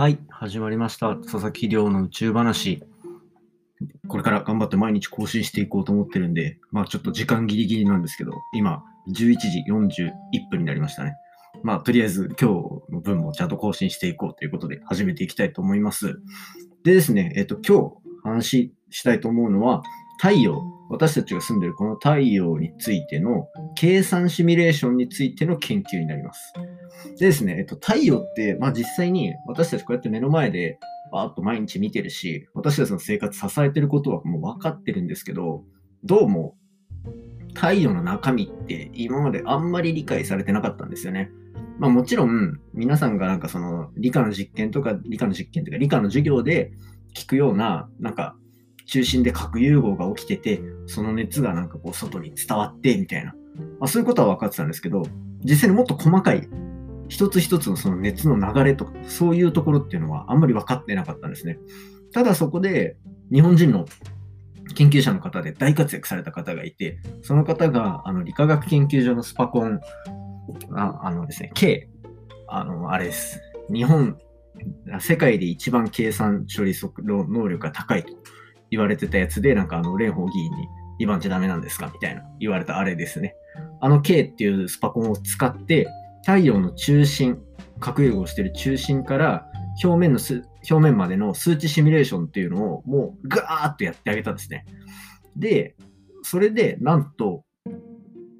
はい、始まりました。佐々木亮の宇宙話。これから頑張って毎日更新していこうと思ってるんで、まあちょっと時間ギリギリなんですけど、今11時41分になりましたね。まあとりあえず今日の分もちゃんと更新していこうということで始めていきたいと思います。でですね、えっと今日話したいと思うのは、太陽、私たちが住んでるこの太陽についての計算シミュレーションについての研究になります。でですね、えっと、太陽って、まあ実際に私たちこうやって目の前でバーッと毎日見てるし、私たちの生活支えてることはもう分かってるんですけど、どうも太陽の中身って今まであんまり理解されてなかったんですよね。まあもちろん皆さんがなんかその理科の実験とか理科の実験とか理科の授業で聞くようななんか中心で核融合が起きてて、その熱がなんかこう外に伝わってみたいな、まあ、そういうことは分かってたんですけど、実際にもっと細かい一つ一つのその熱の流れとか、そういうところっていうのはあんまり分かってなかったんですね。ただそこで日本人の研究者の方で大活躍された方がいて、その方があの理化学研究所のスパコン、ああのですね、K、あの、あれです。日本、世界で一番計算処理速度能力が高いと言われてたやつで、なんかあの、蓮舫議員に2番じゃダメなんですかみたいな言われたあれですね。あの K っていうスパコンを使って、太陽の中心、核融合している中心から表面のす表面までの数値シミュレーションっていうのをもうガーッとやってあげたんですね。で、それでなんと、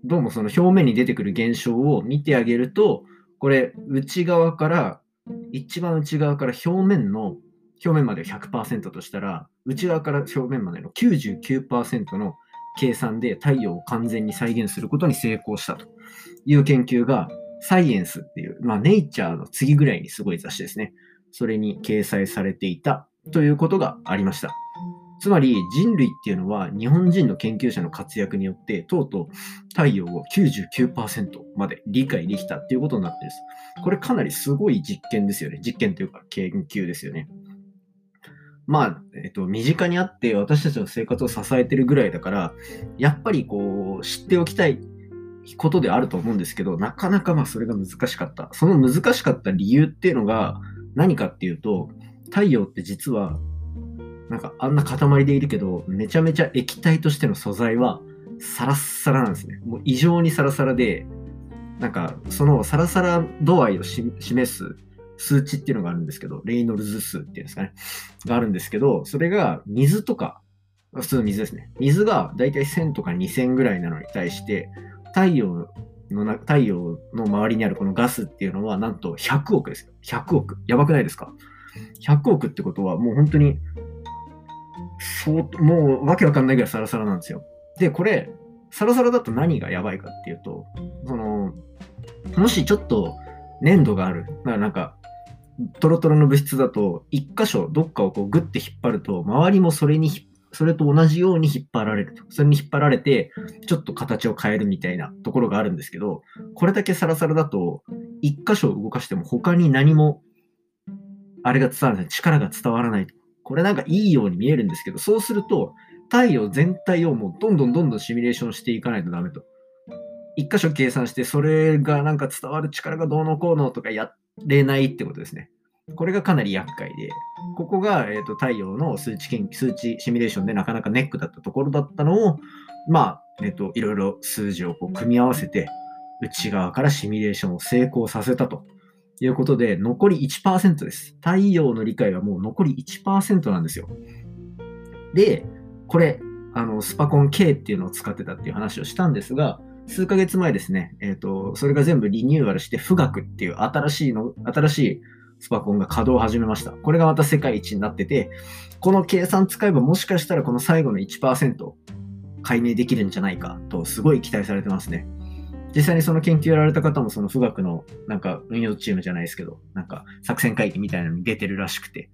どうもその表面に出てくる現象を見てあげると、これ内側から、一番内側から表面の、表面までを100%としたら、内側から表面までの99%の計算で太陽を完全に再現することに成功したという研究がサイエンスっていう、まあ、ネイチャーの次ぐらいにすごい雑誌ですね。それに掲載されていたということがありました。つまり人類っていうのは日本人の研究者の活躍によってとうとう太陽を99%まで理解できたっていうことになってるんです。これかなりすごい実験ですよね。実験というか研究ですよね。まあ、えっと、身近にあって私たちの生活を支えてるぐらいだから、やっぱりこう、知っておきたいことであると思うんですけど、なかなかまあそれが難しかった。その難しかった理由っていうのが何かっていうと、太陽って実は、なんかあんな塊でいるけど、めちゃめちゃ液体としての素材はサラッサラなんですね。もう異常にサラサラで、なんかそのサラサラ度合いを示す数値っていうのがあるんですけど、レイノルズ数っていうんですかね。があるんですけど、それが水とか、普通の水ですね。水がだいたい1000とか2000ぐらいなのに対して、太陽のな、太陽の周りにあるこのガスっていうのはなんと100億ですよ。100億。やばくないですか ?100 億ってことはもう本当に、そう、もうわけわかんないぐらいサラサラなんですよ。で、これ、サラサラだと何がやばいかっていうと、その、もしちょっと粘度がある。だからなんか、トロトロの物質だと、一箇所、どっかをこうグッて引っ張ると、周りもそれに、それと同じように引っ張られると。それに引っ張られて、ちょっと形を変えるみたいなところがあるんですけど、これだけサラサラだと、一箇所動かしても他に何も、あれが伝わらない、力が伝わらない。これなんかいいように見えるんですけど、そうすると、太陽全体をもうどんどんどんどんシミュレーションしていかないとダメと。一箇所計算して、それがなんか伝わる力がどうのこうのとかやっれないってことですね。これがかなり厄介で、ここが、えーと太陽の数値研究、数値シミュレーションでなかなかネックだったところだったのを、まあ、えっ、と、いろいろ数字をこう組み合わせて、内側からシミュレーションを成功させたということで、残り1%です。太陽の理解はもう残り1%なんですよ。で、これ、あの、スパコン K っていうのを使ってたっていう話をしたんですが、数ヶ月前ですね、えっ、と、それが全部リニューアルして、富岳っていう新しいの、新しいスパコンが稼働を始めました。これがまた世界一になってて、この計算使えばもしかしたらこの最後の1%解明できるんじゃないかと、すごい期待されてますね。実際にその研究やられた方もその富岳のなんか運用チームじゃないですけど、なんか作戦会議みたいなのに出てるらしくて、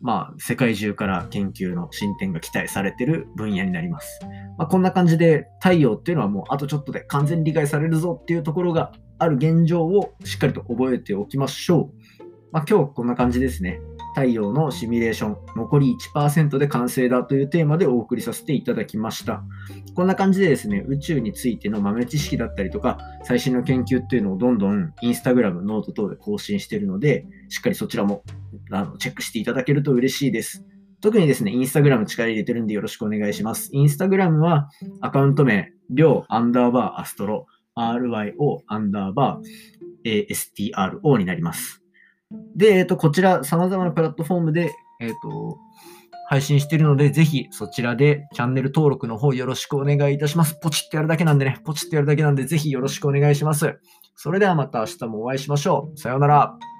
まあ世界中から研究の進展が期待されてる分野になります。まあ、こんな感じで太陽っていうのはもうあとちょっとで完全に理解されるぞっていうところがある現状をしっかりと覚えておきましょう。まあ、今日こんな感じですね。太陽のシミュレーション、残り1%で完成だというテーマでお送りさせていただきました。こんな感じでですね、宇宙についての豆知識だったりとか、最新の研究っていうのをどんどんインスタグラム、ノート等で更新しているので、しっかりそちらもあのチェックしていただけると嬉しいです。特にですね、インスタグラム力入れてるんでよろしくお願いします。インスタグラムはアカウント名、りょうアンダーバーアストロ、ryo アンダーバー astro になります。で、えっ、と、こちら、様々なプラットフォームで、えっ、と、配信してるので、ぜひそちらでチャンネル登録の方よろしくお願いいたします。ポチッとやるだけなんでね、ポチッとやるだけなんで、ぜひよろしくお願いします。それではまた明日もお会いしましょう。さようなら。